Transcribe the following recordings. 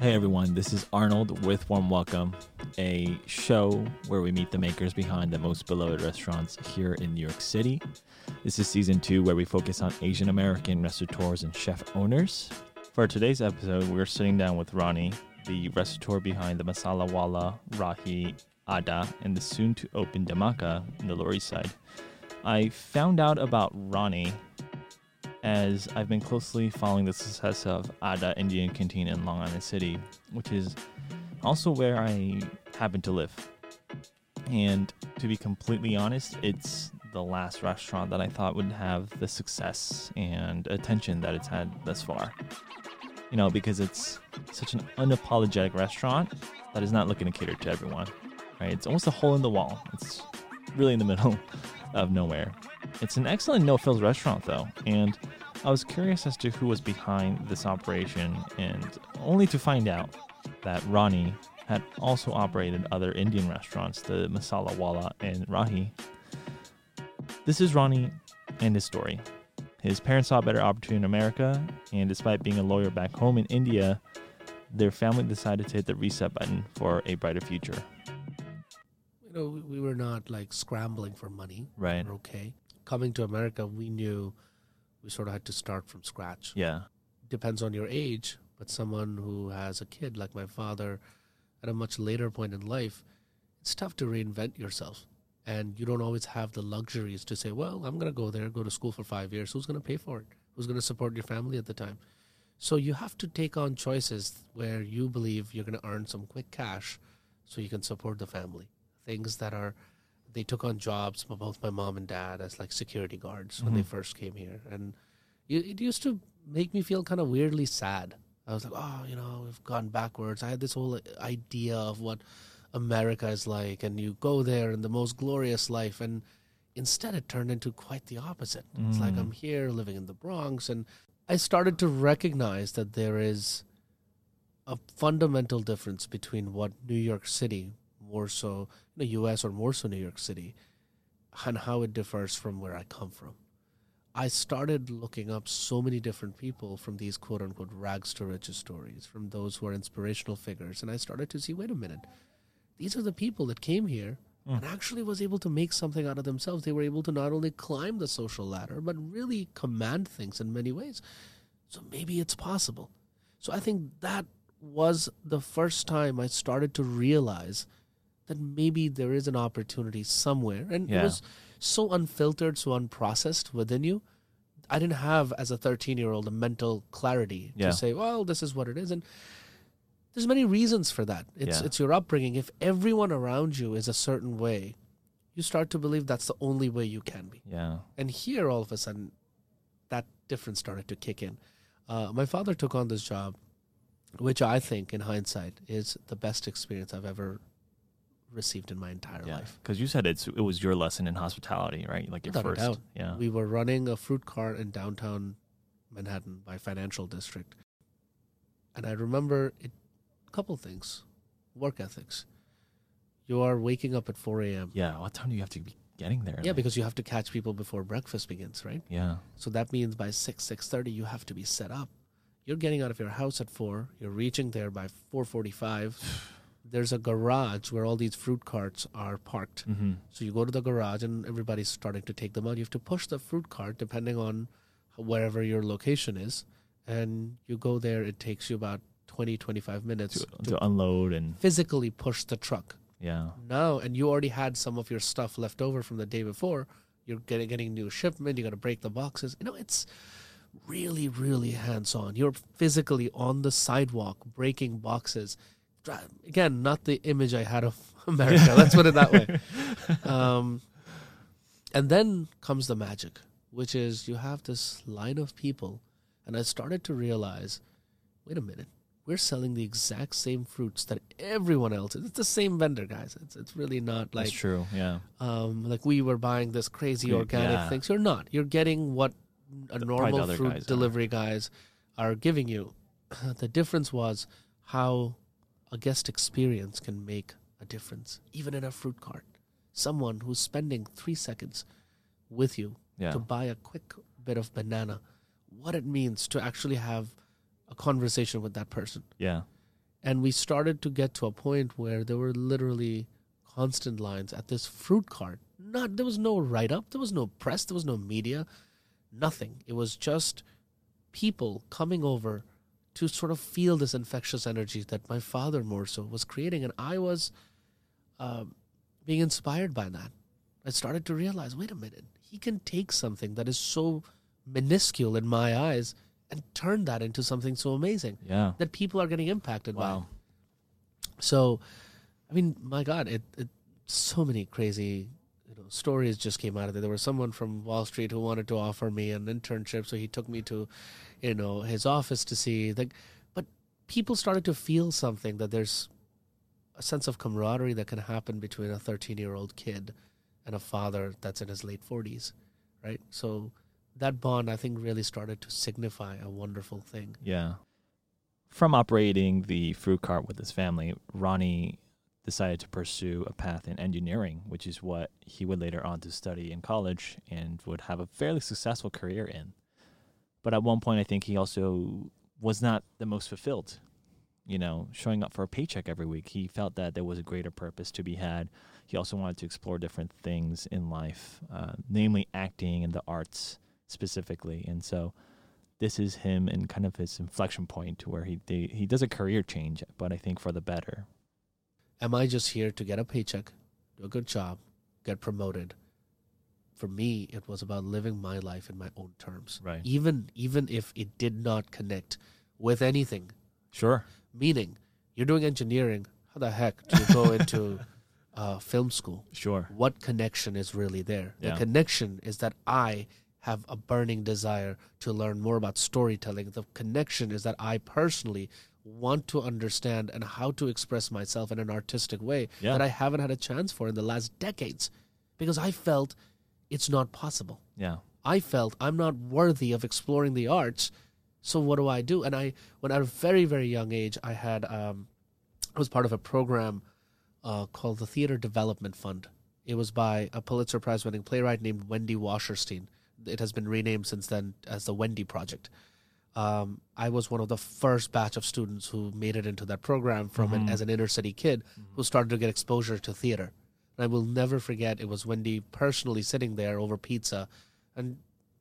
Hey everyone, this is Arnold with Warm Welcome, a show where we meet the makers behind the most beloved restaurants here in New York City. This is season two where we focus on Asian American restaurateurs and chef owners. For today's episode, we're sitting down with Ronnie, the restaurateur behind the Masala Wala, Rahi, Adda, and the soon to open Dhamaka in the Lower East Side. I found out about Ronnie as I've been closely following the success of Adda Indian Canteen in Long Island City, which is also where I happen to live. And to be completely honest, it's the last restaurant that I thought would have the success and attention that it's had thus far. You know, because it's such an unapologetic restaurant that is not looking to cater to everyone. Right? It's almost a hole in the wall. It's really in the middle of nowhere. It's an excellent no frills restaurant, though, and I was curious as to who was behind this operation, and only to find out that Ronnie had also operated other Indian restaurants, the Masala Wala and Rahi. This is Ronnie and his story. His parents saw a better opportunity in America, and despite being a lawyer back home in India, their family decided to hit the reset button for a brighter future. You know, we- we were not like scrambling for money. Right. We were okay. Coming to America, we knew we sort of had to start from scratch. Yeah. Depends on your age, but someone who has a kid like my father at a much later point in life, it's tough to reinvent yourself. And you don't always have the luxuries to say, well, I'm going to go there, go to school for five years. Who's going to pay for it? Who's going to support your family at the time? So you have to take on choices where you believe you're going to earn some quick cash so you can support the family. Things that are, they took on jobs, both my mom and dad, as like security guards when they Mhm. first came here. And it, used to make me feel kind of weirdly sad. I was like, oh, you know, we've gone backwards. I had this whole idea of what America is like, and you go there in the most glorious life, and instead it turned into quite the opposite. It's like Mm. I'm here living in the Bronx, and I started to recognize that there is a fundamental difference between what New York City, more so in the U.S. or more so New York City, and how it differs from where I come from. I started looking up so many different people from these quote unquote rags to riches stories, from those who are inspirational figures. And I started to see wait a minute, these are the people that came here Mm. and actually was able to make something out of themselves. They were able to not only climb the social ladder, but really command things in many ways. So maybe it's possible. So I think that was the first time I started to realize that maybe there is an opportunity somewhere. And Yeah. it was so unfiltered, so unprocessed within you. I didn't have, as a 13 year old, a mental clarity Yeah. to say, well, this is what it is. And there's many reasons for that. It's Yeah. it's your upbringing. If everyone around you is a certain way, you start to believe that's the only way you can be. Yeah. And here, all of a sudden, that difference started to kick in. Uh, my father took on this job, which I think, in hindsight, is the best experience I've ever received in my entire Yeah. life. Because you said it's it was your lesson in hospitality, right? Like your Without first. doubt. Yeah. We were running a fruit cart in downtown Manhattan by Financial District. And I remember it, a couple things work ethics. You are waking up at 4 a.m. yeah. What time do you have to be getting there? Yeah, Like- because you have to catch people before breakfast begins, right? yeah. So that means by 6, 6.30, you have to be set up. You're getting out of your house at 4. You're reaching there by 4.45. There's a garage where all these fruit carts are parked. Mm-hmm. So you go to the garage and everybody's starting to take them out. You have to push the fruit cart depending on wherever your location is. And you go there, it takes you about 20, 25 minutes To, to, to unload and physically push the truck. yeah. Now, and you already had some of your stuff left over from the day before. You're getting, getting new shipment. You got to break the boxes. You know, it's really, really hands on. You're physically on the sidewalk breaking boxes. Again, not the image I had of America. Let's put it that way. Um, and then comes the magic, which is you have this line of people, and I started to realize, wait a minute, we're selling the exact same fruits that everyone else is. It's the same vendor, guys. It's it's really not That's like true. Yeah. um like we were buying this crazy Yeah. organic things. You're not. You're getting what a The- normal fruit guys are. delivery guys are giving you. The difference was how a guest experience can make a difference, even in a fruit cart. Someone who's spending three seconds with you Yeah. to buy a quick bit of banana, what it means to actually have a conversation with that person. Yeah. And we started to get to a point where there were literally constant lines at this fruit cart. Not there was no write up, there was no press, there was no media, nothing. It was just people coming over to sort of feel this infectious energy that my father more so was creating, and I was um, being inspired by that. I started to realize, wait a minute, he can take something that is so minuscule in my eyes and turn that into something so amazing Yeah. that people are getting impacted by. Wow. So, I mean, my God, it, it so many crazy you know stories just came out of there. There was someone from Wall Street who wanted to offer me an internship, so he took me to, you know, his office to see. Like, but people started to feel something that there's a sense of camaraderie that can happen between a 13 year old kid and a father that's in his late 40s, right? So that bond, I think, really started to signify a wonderful thing. Yeah. From operating the fruit cart with his family, Ronnie decided to pursue a path in engineering, which is what he would later on to study in college and would have a fairly successful career in. But at one point, I think he also was not the most fulfilled. You know, showing up for a paycheck every week, he felt that there was a greater purpose to be had. He also wanted to explore different things in life, uh, namely acting and the arts specifically. And so, this is him and kind of his inflection point to where he they, he does a career change, but I think for the better. Am I just here to get a paycheck, do a good job, get promoted? For me, it was about living my life in my own terms. Right. Even even if it did not connect with anything. Sure. Meaning, you're doing engineering. How the heck do you go into uh, film school? Sure. What connection is really there? Yeah. The connection is that I have a burning desire to learn more about storytelling. The connection is that I personally want to understand and how to express myself in an artistic way Yeah. that I haven't had a chance for in the last decades because I felt it's not possible. Yeah. I felt I'm not worthy of exploring the arts. So what do I do? And I, when at a very very young age, I had um, I was part of a program uh, called the Theater Development Fund. It was by a Pulitzer Prize winning playwright named Wendy Wasserstein. It has been renamed since then as the Wendy Project. Um, I was one of the first batch of students who made it into that program from an, as an inner city kid who started to get exposure to theater. And I will never forget it was Wendy personally sitting there over pizza and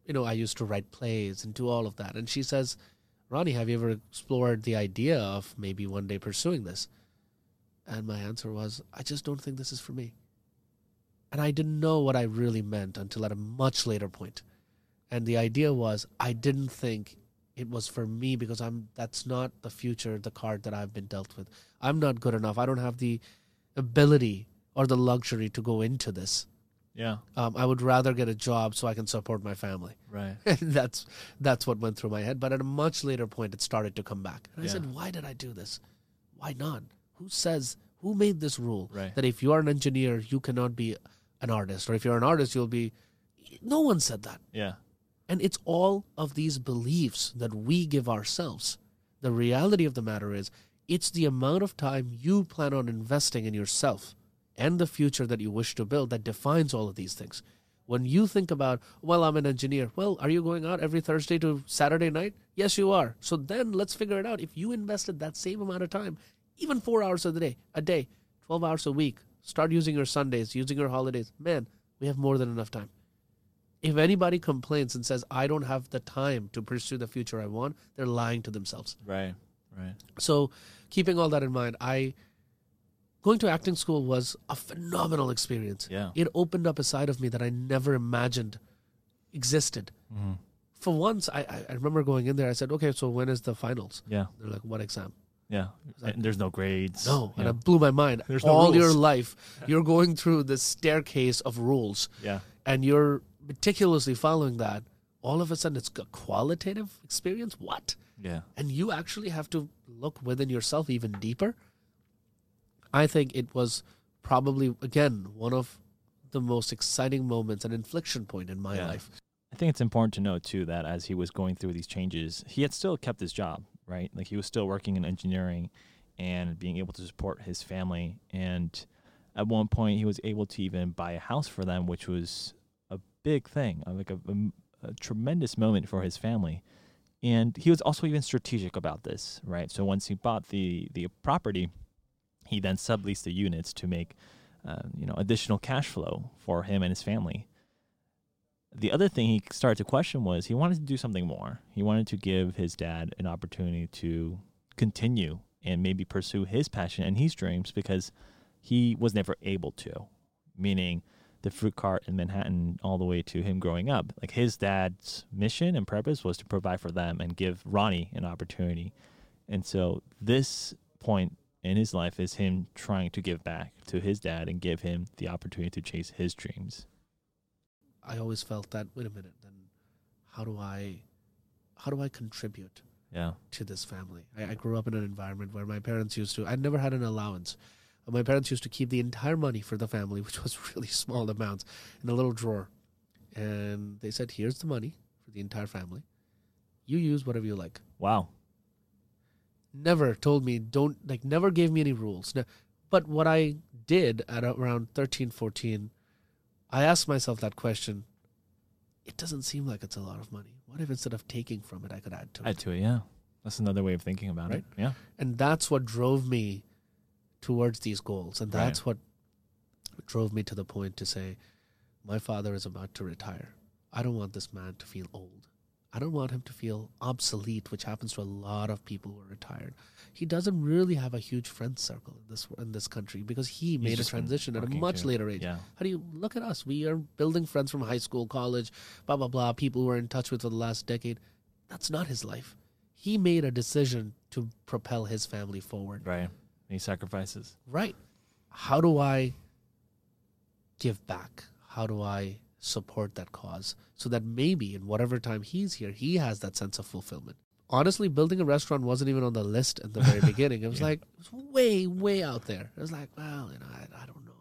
you know, I used to write plays and do all of that. And she says, Ronnie, have you ever explored the idea of maybe one day pursuing this? And my answer was, I just don't think this is for me. And I didn't know what I really meant until at a much later point. And the idea was, I didn't think it was for me because I'm that's not the future, the card that I've been dealt with. I'm not good enough. I don't have the ability or the luxury to go into this. Yeah. Um, I would rather get a job so I can support my family. Right. And that's that's what went through my head. But at a much later point, it started to come back. And I said, "Why did I do this? Why not? Who says? Who made this rule Right. that if you are an engineer, you cannot be an artist, or if you're an artist, you'll be?" No one said that. Yeah. And it's all of these beliefs that we give ourselves. The reality of the matter is, it's the amount of time you plan on investing in yourself and the future that you wish to build that defines all of these things. When you think about, well, I'm an engineer, well, are you going out every Thursday to Saturday night? Yes, you are. So then let's figure it out. If you invested that same amount of time, even four hours a day, a day, 12 hours a week, start using your Sundays, using your holidays, man, we have more than enough time if anybody complains and says I don't have the time to pursue the future I want, they're lying to themselves. Right. Right. So, keeping all that in mind, I going to acting school was a phenomenal experience. Yeah. It opened up a side of me that I never imagined existed. Mm-hmm. For once, I, I- remember going in there. I said, "Okay, so when is the finals?" Yeah. They're like, "What exam?" Yeah. like- And there's no grades. No, and it blew my mind. There's no All your life, you're going through this staircase of rules. Yeah. and you're meticulously following that, all of a sudden it's a qualitative experience. What? Yeah. And you actually have to look within yourself even deeper. I think it was probably, again, one of the most exciting moments, an inflection point in my Yeah. life. I think it's important to note too that as he was going through these changes, he had still kept his job, right? Like he was still working in engineering and being able to support his family. And at one point, he was able to even buy a house for them, which was a big thing, uh, like a, a, a tremendous moment for his family. And he was also even strategic about this, right? So once he bought the the property, he then subleased the units to make, uh, you know, additional cash flow for him and his family. The other thing he started to question was he wanted to do something more. He wanted to give his dad an opportunity to continue and maybe pursue his passion and his dreams because he was never able to. Meaning, the fruit cart in Manhattan all the way to him growing up. Like his dad's mission and purpose was to provide for them and give Ronnie an opportunity. And so this point in his life is him trying to give back to his dad and give him the opportunity to chase his dreams. I always felt that wait a minute, then how do I how do I contribute Yeah. to this family? I, I grew up in an environment where my parents used to I never had an allowance. My parents used to keep the entire money for the family, which was really small amounts, in a little drawer. And they said, Here's the money for the entire family. You use whatever you like. Wow. Never told me don't like never gave me any rules no, but what i did at around 13 14 i asked myself that question it doesn't seem like it's a lot of money what if instead of taking from it i could add to it Add to it, yeah. That's another way of thinking about Right. it. Yeah. and that's what drove me towards these goals and Right. that's what drove me to the point to say my father is about to retire i don't want this man to feel old i don't want him to feel obsolete which happens to a lot of people who are retired he doesn't really have a huge friend circle in this in this country because he He's made a transition at a much too. later age Yeah. how do you look at us we are building friends from high school college blah blah blah people who are in touch with for the last decade that's not his life he made a decision to propel his family forward Right. He sacrifices. right how do i give back how do i support that cause so that maybe in whatever time he's here he has that sense of fulfillment honestly building a restaurant wasn't even on the list at the very beginning it was Yeah. like it was way way out there it was like well you know I, I don't know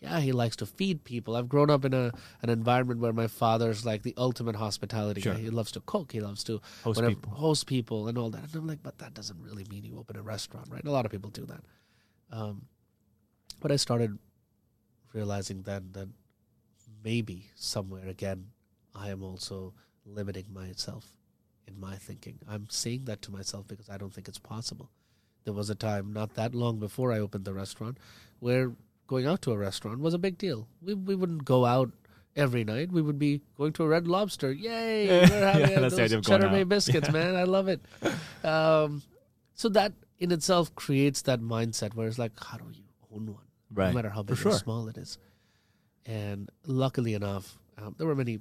yeah he likes to feed people i've grown up in a an environment where my father's like the ultimate hospitality Sure. guy he loves to cook he loves to Host people. host people and all that. And I'm like, but that doesn't really mean you open a restaurant, right? A lot of people do that. Um, but I started realizing then that maybe somewhere again, I am also limiting myself in my thinking. I'm saying that to myself because I don't think it's possible. There was a time not that long before I opened the restaurant where going out to a restaurant was a big deal. We we wouldn't go out every night. We would be going to a Red Lobster. Yay! We're having Yeah, those idea of going Cheddar Bay out. biscuits, man. I love it. Um, so that in itself creates that mindset where it's like, how do you own one? Right. no matter how big For or small it is. And luckily enough, um, there were many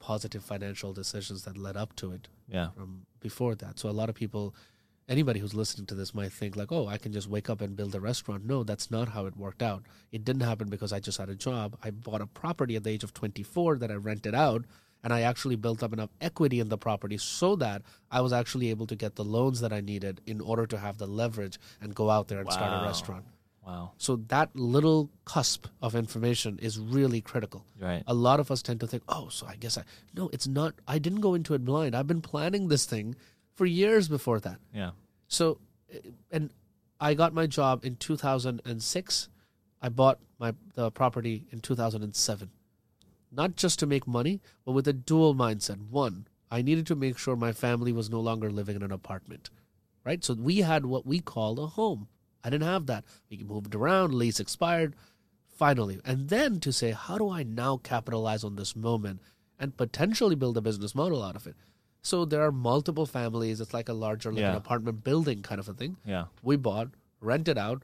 positive financial decisions that led up to it Yeah. from before that. So a lot of people, anybody who's listening to this might think like, oh, I can just wake up and build a restaurant. No, that's not how it worked out. It didn't happen because I just had a job. I bought a property at the age of 24 that I rented out. And I actually built up enough equity in the property so that I was actually able to get the loans that I needed in order to have the leverage and go out there and start a restaurant. Wow. So that little cusp of information is really critical. Right. A lot of us tend to think, "Oh, so I guess I no, it's not. I didn't go into it blind. I've been planning this thing for years before that." Yeah. So, and I got my job in 2006. I bought my the property in 2007. Not just to make money, but with a dual mindset. One, I needed to make sure my family was no longer living in an apartment. Right? So we had what we called a home. I didn't have that. We moved around, lease expired, finally. And then to say, how do I now capitalize on this moment and potentially build a business model out of it? So there are multiple families. It's like a larger like an apartment building kind of a thing. Yeah. We bought, rented out.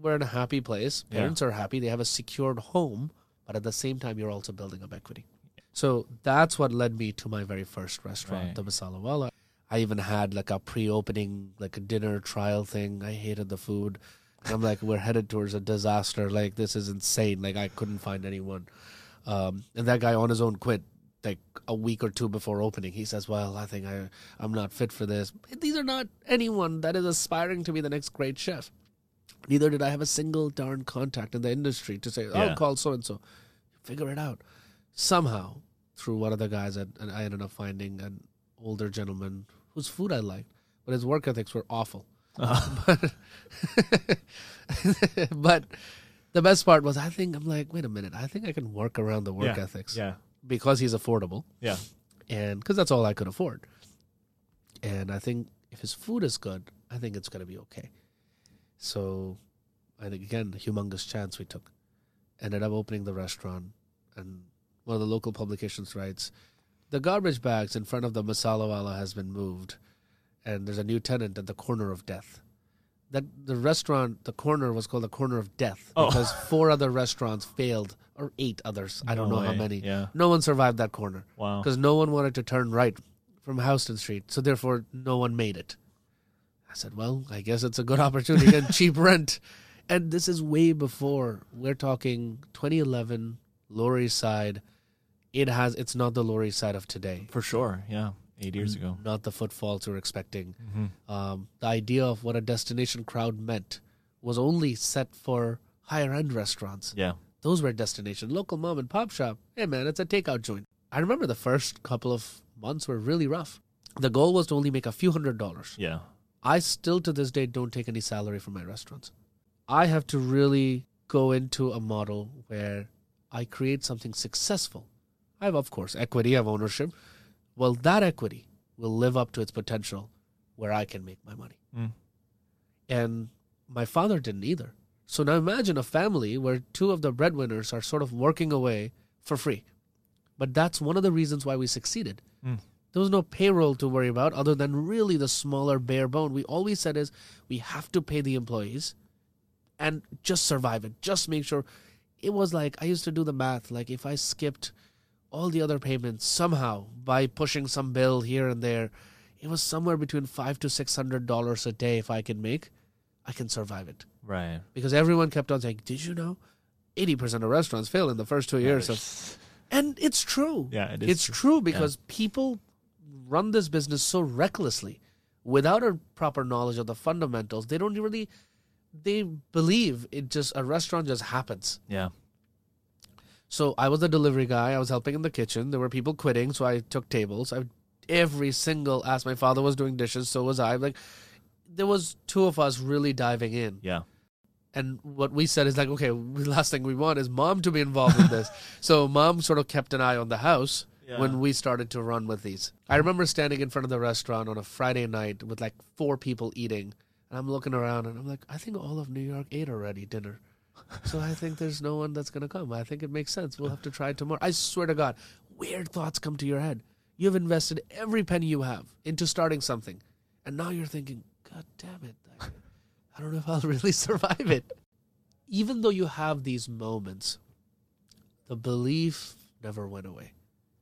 We're in a happy place. Yeah. Parents are happy. They have a secured home, but at the same time, you're also building up equity. So that's what led me to my very first restaurant, Right. the Masala Wala. I even had like a pre-opening, like a dinner trial thing. I hated the food. And I'm like, we're headed towards a disaster. Like this is insane. Like I couldn't find anyone. Um, and that guy on his own quit like a week or two before opening. He says, "Well, I think I I'm not fit for this." These are not anyone that is aspiring to be the next great chef. Neither did I have a single darn contact in the industry to say, "Oh, Yeah. call so and so." Figure it out. Somehow, through one of the guys, I, and I ended up finding an older gentleman whose food I liked, but his work ethics were awful. Uh-huh. but, but the best part was, I think I'm like, wait a minute, I think I can work around the work Yeah. ethics Yeah. because he's affordable Yeah. and because that's all I could afford. and I think if his food is good, I think it's going to be okay. So, I think again, a humongous chance we took. Ended up opening the restaurant, and one of the local publications writes, "The garbage bags in front of the masala wala has been moved, and there's a new tenant at the corner of death." That the restaurant, the corner was called the corner of death Oh. because four other restaurants failed, or eight others. I don't No know how many. Yeah. No one survived that corner Wow. because no one wanted to turn right from Houston Street, so therefore no one made it. I said, "Well, I guess it's a good opportunity and cheap rent." And this is way before we're talking 2011, Lower East Side. It has it's not the Lower East Side of today. For sure. Yeah. Eight years ago. Not the footfalls we're expecting. hmm Um, the idea of what a destination crowd meant was only set for higher end restaurants. Yeah. Those were destination local mom and pop shop. Hey man, it's a takeout joint. I remember the first couple of months were really rough. The goal was to only make a few hundred dollars. Yeah. I still to this day don't take any salary from my restaurants. I have to really go into a model where I create something successful. I have, of course, equity, I have ownership. Well, that equity will live up to its potential where I can make my money. Mm. And my father didn't either. So now imagine a family where two of the breadwinners are sort of working away for free. But that's one of the reasons why we succeeded. Mm. There was no payroll to worry about other than really the smaller bare bone. We always said is we have to pay the employees and just survive it. Just make sure it was like I used to do the math. Like if I skipped all the other payments somehow by pushing some bill here and there, it was somewhere between five to six hundred dollars a day if I can make, I can survive it. Right. Because everyone kept on saying, Did you know? Eighty percent of restaurants fail in the first two years of and it's true. Yeah, it is It's true because people run this business so recklessly without a proper knowledge of the fundamentals. They don't really they believe it just a restaurant just happens. Yeah. So I was the delivery guy. I was helping in the kitchen. There were people quitting, so I took tables. I every single as my father was doing dishes, so was I. Like there was two of us really diving in. Yeah. And what we said is like, okay, the last thing we want is mom to be involved in this. so mom sort of kept an eye on the house when we started to run with these. I remember standing in front of the restaurant on a Friday night with like four people eating. And I'm looking around and I'm like, I think all of New York ate already dinner. So I think there's no one that's going to come. I think it makes sense. We'll have to try tomorrow. I swear to God, weird thoughts come to your head. You've invested every penny you have into starting something. And now you're thinking, God damn it. I, I don't know if I'll really survive it. Even though you have these moments, the belief never went away.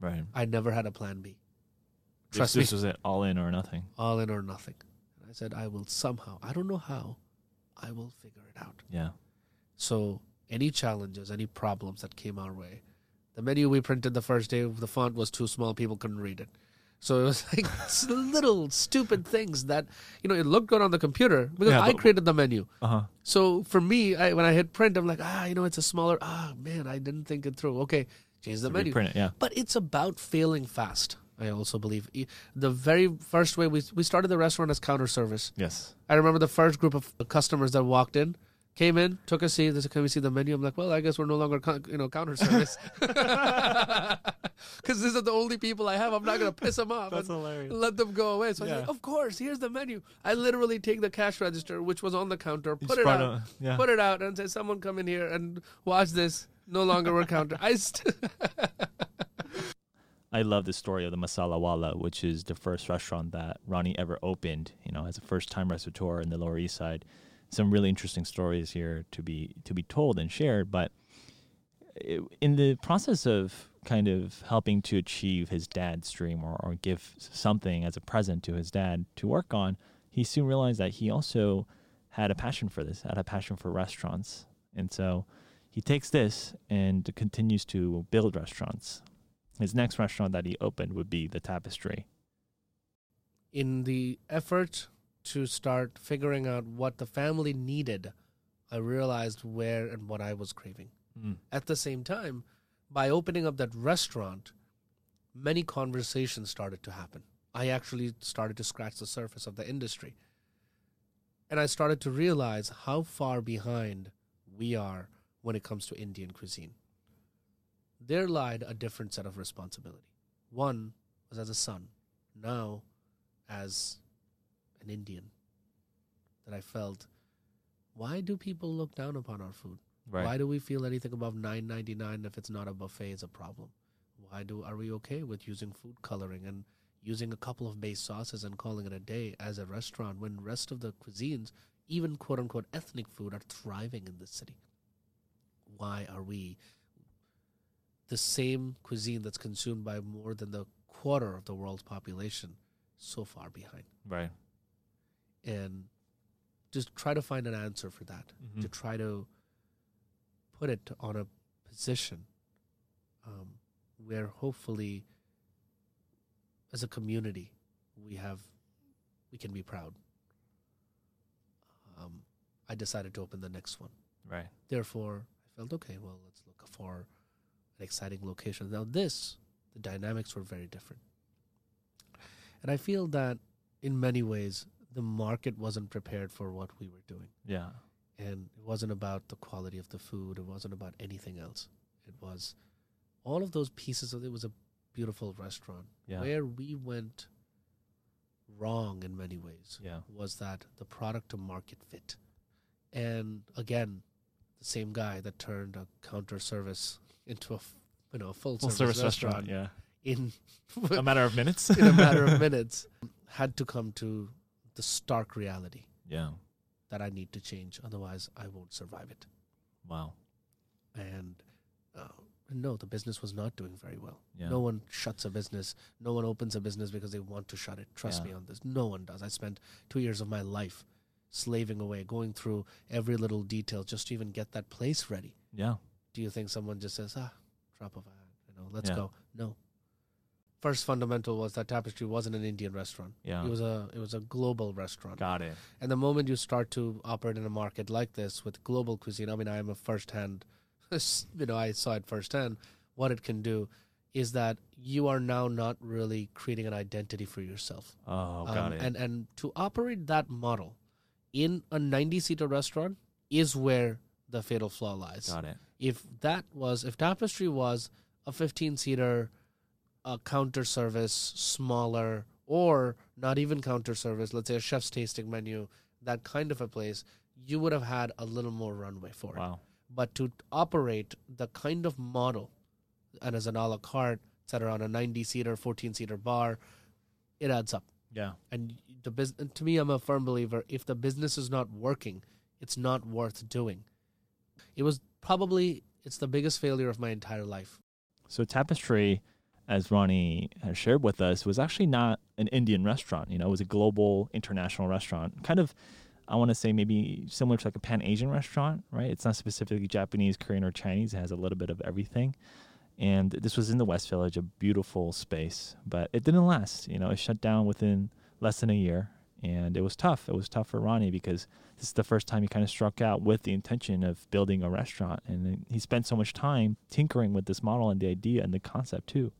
Right. I never had a plan B. This, Trust me, this was it. All in or nothing. all in or nothing. And I said, I will somehow, I don't know how, I will figure it out. Yeah. So, any challenges, any problems that came our way, the menu we printed the first day, of the font was too small, people couldn't read it. So it was like little stupid things that, you know, it looked good on the computer because Yeah, I created the menu. Uh huh. So for me, I, when I hit print, I'm like, ah, you know, it's a smaller. Ah, man, I didn't think it through. Okay, change the menu. Reprint it. Yeah. But it's about failing fast. I also believe the very first way we we started the restaurant as counter service. Yes. I remember the first group of customers that walked in, came in, took a seat. They said, "Can we see the menu?" I'm like, "Well, I guess we're no longer con- you know counter service because these are the only people I have. I'm not gonna piss them off." and- hilarious. let them go away. So I Yeah. said, of course, here's the menu. I literally take the cash register, which was on the counter, put it out, a- yeah. put it out, and say, someone come in here and watch this. No longer we're counter. I st- I love the story of the Masala Wala, which is the first restaurant that Ronnie ever opened. You know, as a first-time restaurateur in the Lower East Side. Some really interesting stories here to be to be told and shared. But in the process of kind of helping to achieve his dad's dream or, or give something as a present to his dad to work on, he soon realized that he also had a passion for this, had a passion for restaurants, and so he takes this and continues to build restaurants. His next restaurant that he opened would be the Tapestry. in the effort to start figuring out what the family needed, I realized where and what I was craving. Hmm. At the same time, by opening up that restaurant, many conversations started to happen. I actually started to scratch the surface of the industry. And I started to realize how far behind we are when it comes to Indian cuisine. There lied a different set of responsibility. One was as a son. Now, as an Indian that I felt why do people look down upon our food? Right. Why do we feel anything above nine ninety nine if it's not a buffet is a problem? Why do are we okay with using food coloring and using a couple of base sauces and calling it a day as a restaurant when rest of the cuisines, even quote unquote ethnic food, are thriving in this city? Why are we the same cuisine that's consumed by more than the quarter of the world's population so far behind? Right. And just try to find an answer for that Mhm. to try to put it on a position um, where hopefully as a community we have we can be proud um, i decided to open the next one Right. therefore i felt okay well let's look for an exciting location now this the dynamics were very different and i feel that in many ways the market wasn't prepared for what we were doing Yeah. and it wasn't about the quality of the food it wasn't about anything else it was all of those pieces of it was a beautiful restaurant Yeah. where we went wrong in many ways Yeah. was that the product to market fit and again the same guy that turned a counter service into a f- you know a full, Full service, service restaurant. restaurant, Yeah. in a matter of minutes. in a matter of minutes had to come to the stark reality Yeah. that I need to change otherwise I won't survive it Wow. and uh, no, the business was not doing very well. Yeah. No one shuts a business. No one opens a business because they want to shut it. Trust Yeah. me on this. No one does. I spent two years of my life slaving away, going through every little detail just to even get that place ready. Yeah. Do you think someone just says, ah, drop of a hat, you know, let's Yeah. go? No. First fundamental was that Tapestry wasn't an Indian restaurant. Yeah. It was a it was a global restaurant. Got it. And the moment you start to operate in a market like this with global cuisine, I mean, I am a firsthand, you know, I saw it firsthand. What it can do is that you are now not really creating an identity for yourself. Oh, got Um, it. And and to operate that model in a 90 seater restaurant is where the fatal flaw lies. got it. If that was, if Tapestry was a 15 uh, counter service, smaller, or not even counter service, let's say a chef's tasting menu, that kind of a place, you would have had a little more runway for it. But to operate the kind of model, and as an a la carte, et cetera, on a 90 seater, 14 seater bar, it adds up. Yeah. And the business, to me, I'm a firm believer. If the business is not working, it's not worth doing. It was probably it's the biggest failure of my entire life. So Tapestry, as Ronnie has shared with us, was actually not an Indian restaurant. You know, it was a global, international restaurant. Kind of, I want to say maybe similar to like a Pan Asian restaurant, right? It's not specifically Japanese, Korean, or Chinese. It has a little bit of everything. And this was in the West Village, a beautiful space, but it didn't last. You know, it shut down within less than a year, and it was tough. It was tough for Ronnie because this is the first time he kind of struck out with the intention of building a restaurant, and he spent so much time tinkering with this model and the idea and the concept too,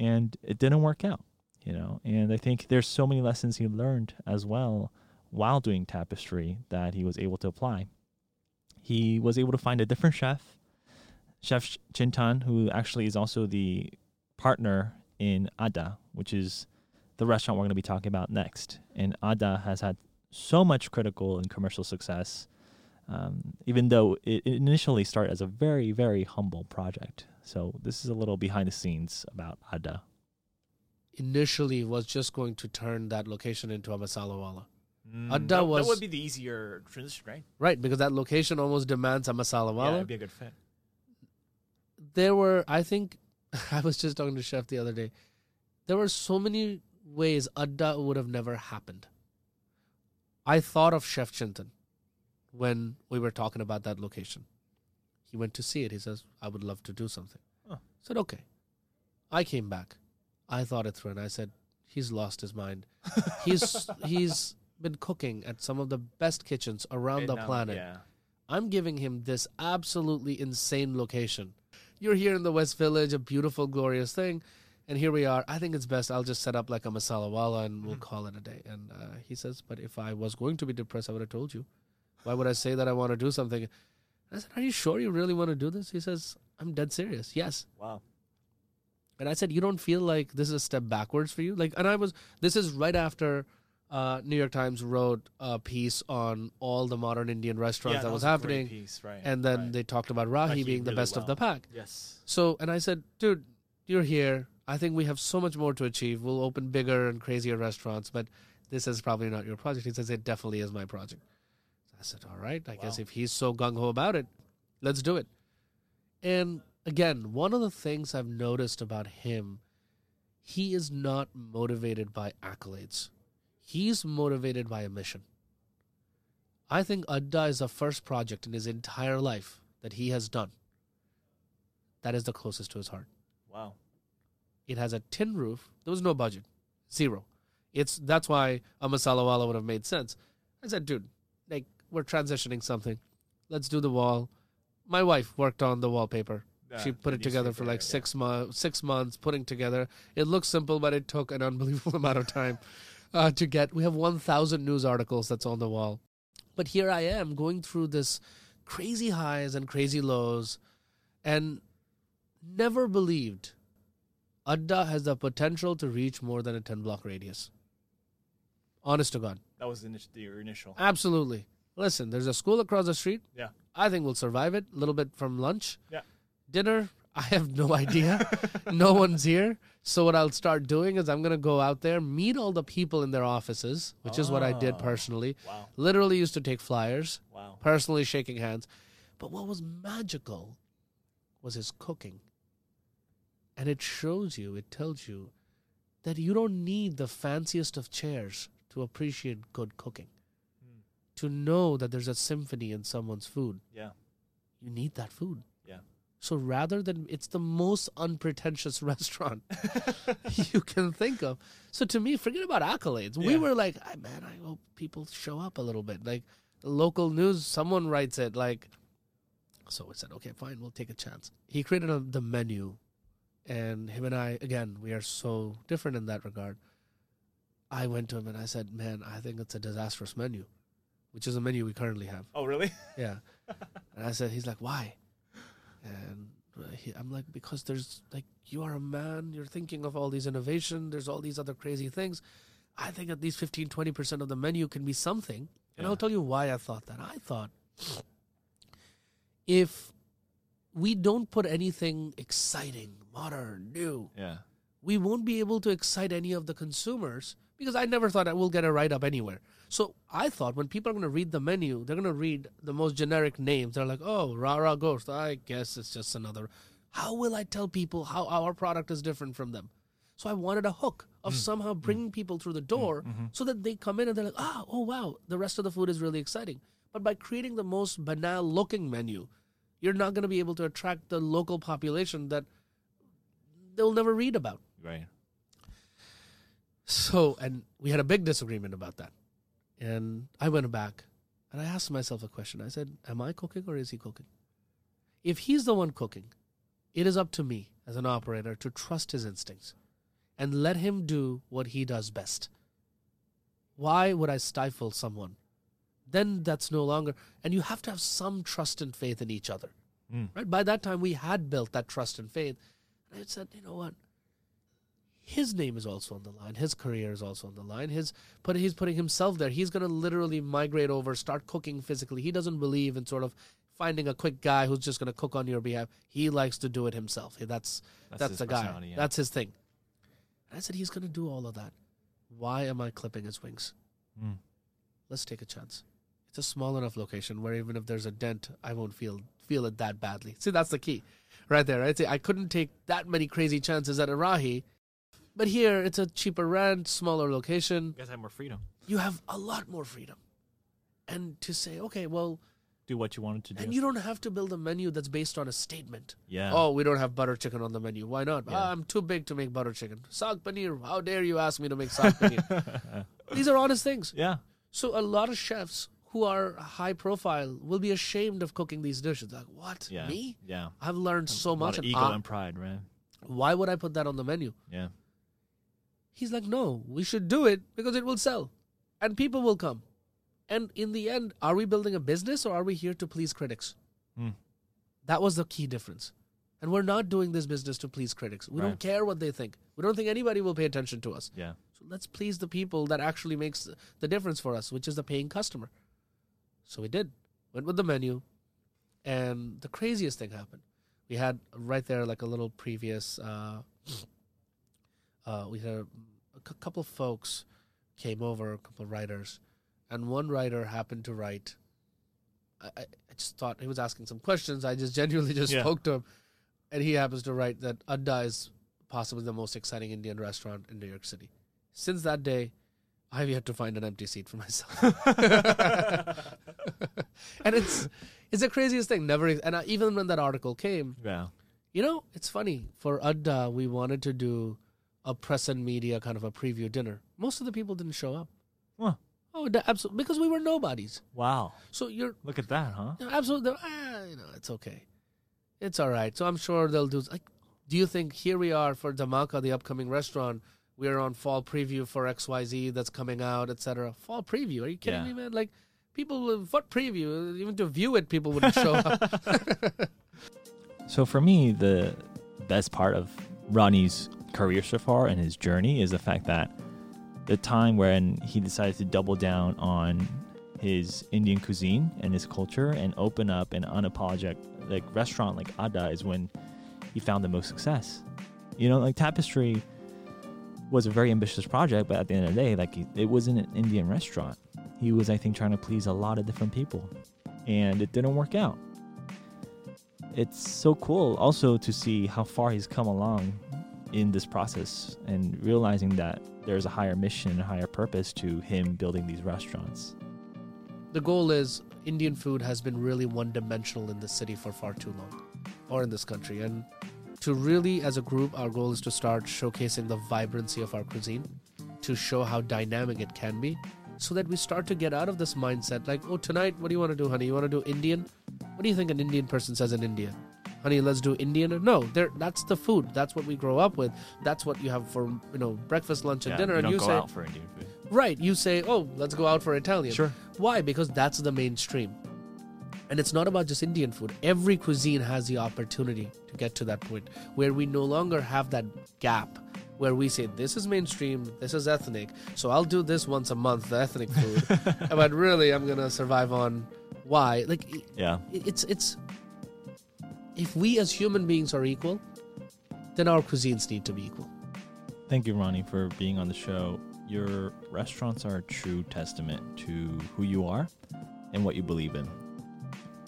and it didn't work out. You know, and I think there's so many lessons he learned as well while doing Tapestry that he was able to apply. He was able to find a different chef, Chef Chintan, who actually is also the partner in Adda, which is the restaurant we're going to be talking about next. And Adda has had so much critical and commercial success, um, even though it initially started as a very, very humble project. So this is a little behind the scenes about Adda. Initially, was just going to turn that location into a masala wala, Mm, Adda that- was- that would be the easier transition, right? right? Because that location almost demands a masala wala. be a good fit. there were i think i was just talking to chef the other day there were so many ways adda would have never happened i thought of chef chintan when we were talking about that location he went to see it he says i would love to do something Huh. I said okay i came back i thought it through and i said he's lost his mind he's he's been cooking at some of the best kitchens around the planet Yeah. I'm giving him this absolutely insane location. You're here in the West Village, a beautiful, glorious thing, and here we are. I think it's best I'll just set up like a masala wala and we'll Mhm. call it a day. And uh, he says, But if I was going to be depressed, I would have told you. Why would I say that I want to do something? I said, Are you sure you really want to do this? He says, I'm dead serious. Yes. Wow. And I said, you don't feel like this is a step backwards for you? Like, and I was, this is right after uh, New York Times wrote a piece on all the modern Indian restaurants that was happening. Piece, right, And then right. they talked about Rahi being the really best of the pack. yes, So, and I said, dude, you're here. I think we have so much more to achieve. We'll open bigger and crazier restaurants, but this is probably not your project. He says, it definitely is my project. I said, all right, I guess if he's so gung ho about it, let's do it. And again, one of the things I've noticed about him, he is not motivated by accolades. He's motivated by a mission. I think Adda is the first project in his entire life that he has done that is the closest to his heart. wow, It has a tin roof. There was no budget, zero. It's that's why a masala wala would have made sense. I said, dude, we're transitioning something. Let's do the wall. My wife worked on the wallpaper. she put it together for like six months. Six months putting together. It looks simple, but it took an unbelievable amount of time uh, to get. We have one thousand news articles that's on the wall, but here I am going through this crazy highs and crazy lows, and never believed Adda has the potential to reach more than a ten block radius. Honest to God, That was the your initial. absolutely. Listen, there's a school across the street. Yeah. I think we'll survive it. A little bit from lunch. Yeah. Dinner, I have no idea. no one's here. So what I'll start doing is I'm gonna go out there, meet all the people in their offices, which is what I did Oh. personally. Wow, Literally used to take flyers, wow. personally shaking hands. But what was magical was his cooking. And it shows you, it tells you that you don't need the fanciest of chairs to appreciate good cooking. To know that there's a symphony in someone's food, Yeah, you need that food. yeah. So rather than it's the most unpretentious restaurant you can think of. So to me, forget about accolades. We were like, "Ah, man, I hope people show up a little bit. Like local news, someone writes it like. So we said, okay, fine, we'll take a chance. He created a, the menu, and him and I, again, we are so different in that regard. I went to him and I said, man, I think it's a disastrous menu, which is a menu we currently have. Oh, really? Yeah. and I said, he's like, why? And uh, he, I'm like, because there's like, you are a man, you're thinking of all these innovation, there's all these other crazy things. I think at least 15, 20% of the menu can be something. And Yeah. I'll tell you why I thought that. I thought if we don't put anything exciting, modern, new, Yeah. we won't be able to excite any of the consumers because I never thought I will get a write up anywhere. So I thought when people are going to read the menu, they're going to read the most generic names. They're like, oh, Rara Gosht. I guess it's just another. How will I tell people how our product is different from them? So I wanted a hook of mm. somehow mm-hmm. bringing people through the door mm-hmm. Mm-hmm. so that they come in and they're like, ah, oh, wow, the rest of the food is really exciting. But by creating the most banal looking menu, you're not going to be able to attract the local population that they'll never read about. Right. So, and we had a big disagreement about that. And I went back and I asked myself a question. I said, Am I cooking or is he cooking? If he's the one cooking, it is up to me as an operator to trust his instincts and let him do what he does best. Why would I stifle someone? Then that's no longer, and you have to have some trust and faith in each other. Mm. Right? By that time, we had built that trust and faith. And I said, you know what? His name is also on the line. His career is also on the line. His, but he's putting himself there. He's going to literally migrate over, start cooking physically. He doesn't believe in sort of finding a quick guy who's just going to cook on your behalf. He likes to do it himself. That's That's that's, the guy. yeah. That's his thing. And I said he's going to do all of that. Why am I clipping his wings? Mm. Let's take a chance. It's a small enough location where even if there's a dent, I won't feel feel it that badly. See, that's the key, right there. Right? See, I couldn't take that many crazy chances at Arahi, but here it's a cheaper rent, smaller location. You guys have more freedom. You have a lot more freedom, and to say, okay, well, Do what you wanted to do. and you don't have to build a menu that's based on a statement. yeah. Oh, we don't have butter chicken on the menu. Why not? Yeah. "Ah, I'm too big to make butter chicken. Saag paneer. How dare you ask me to make saag paneer? These are honest things. yeah. So a lot of chefs who are high profile will be ashamed of cooking these dishes. Like, what? Yeah. Me? Yeah. I've learned so much. ego I- and pride, right? why would I put that on the menu? Yeah. He's like, no, we should do it because it will sell and people will come. And in the end, are we building a business or are we here to please critics? Hmm. That was the key difference. And we're not doing this business to please critics. We Right. don't care what they think. We don't think anybody will pay attention to us. Yeah. So let's please the people that actually makes the difference for us, which is the paying customer. So we did. Went with the menu, and the craziest thing happened. We had right there like a little previous. Uh, uh, we had a, a couple of folks came over, a couple of writers, and one writer happened to write. I, I just thought he was asking some questions. I just genuinely just Yeah. spoke to him, and he happens to write that Adda is possibly the most exciting Indian restaurant in New York City. Since that day, I've yet to find an empty seat for myself. and it's it's the craziest thing. Never and I, even when that article came, Yeah. you know, it's funny. For Adda, we wanted to do a press and media kind of a preview dinner. Most of the people didn't show up. Huh. Oh, absolutely, because we were nobodies. Wow. So you're Look at that, huh? absolutely, ah, you know, it's okay. It's all right. So I'm sure they'll do. Like, do you think here we are for Dhamaka, the upcoming restaurant? We're on fall preview for XYZ that's coming out, etc. Fall preview? Are you kidding Yeah. me, man? Like, people what preview? Even to view it, people wouldn't show up. So for me, the best part of Roni's career so far and his journey is the fact that the time when he decided to double down on his Indian cuisine and his culture and open up an unapologetic like restaurant like Adda is when he found the most success. You know, like Tapestry was a very ambitious project, but at the end of the day, like it wasn't an Indian restaurant. He was, I think, trying to please a lot of different people, and it didn't work out it's so cool also to see how far he's come along in this process and realizing that there's a higher mission and higher purpose to him building these restaurants. the goal is Indian food has been really one dimensional in this city for far too long, or in this country. And to really, as a group, our goal is to start showcasing the vibrancy of our cuisine, to show how dynamic it can be, so that we start to get out of this mindset like, oh, tonight, what do you want to do, honey? You want to do Indian? What do you think an Indian person says in India? Honey, let's do Indian. No, there. That's the food. That's what we grow up with. That's what you have for you know breakfast, lunch, and dinner. you and you go say, out for Indian food. right? You say, oh, let's go out for Italian. Sure. Why? Because that's the mainstream. And it's not about just Indian food. Every cuisine has the opportunity to get to that point where we no longer have that gap where we say, this is mainstream, this is ethnic, so I'll do this once a month, the ethnic food. but really, I'm going to survive on why. Like, Yeah. it's, it's, if we as human beings are equal, then our cuisines need to be equal. Thank you, Roni, for being on the show. Your restaurants are a true testament to who you are and what you believe in.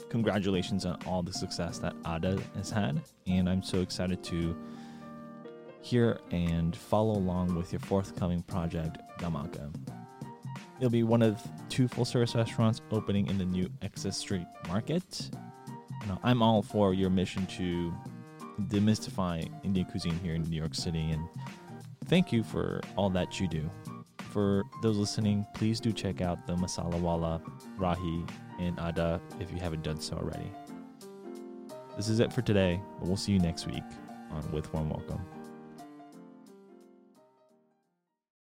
Congratulations on all the success that Adda has had, and I'm so excited to hear and follow along with your forthcoming project, Dhamaka. It'll be one of two full service restaurants opening in the new Essex Street Market. I'm all for your mission to demystify Indian cuisine here in New York City and thank you for all that you do. For those listening, please do check out the Masala Wala, Rahi, and Adda if you haven't done so already. This is it for today, but we'll see you next week on With Warm Welcome.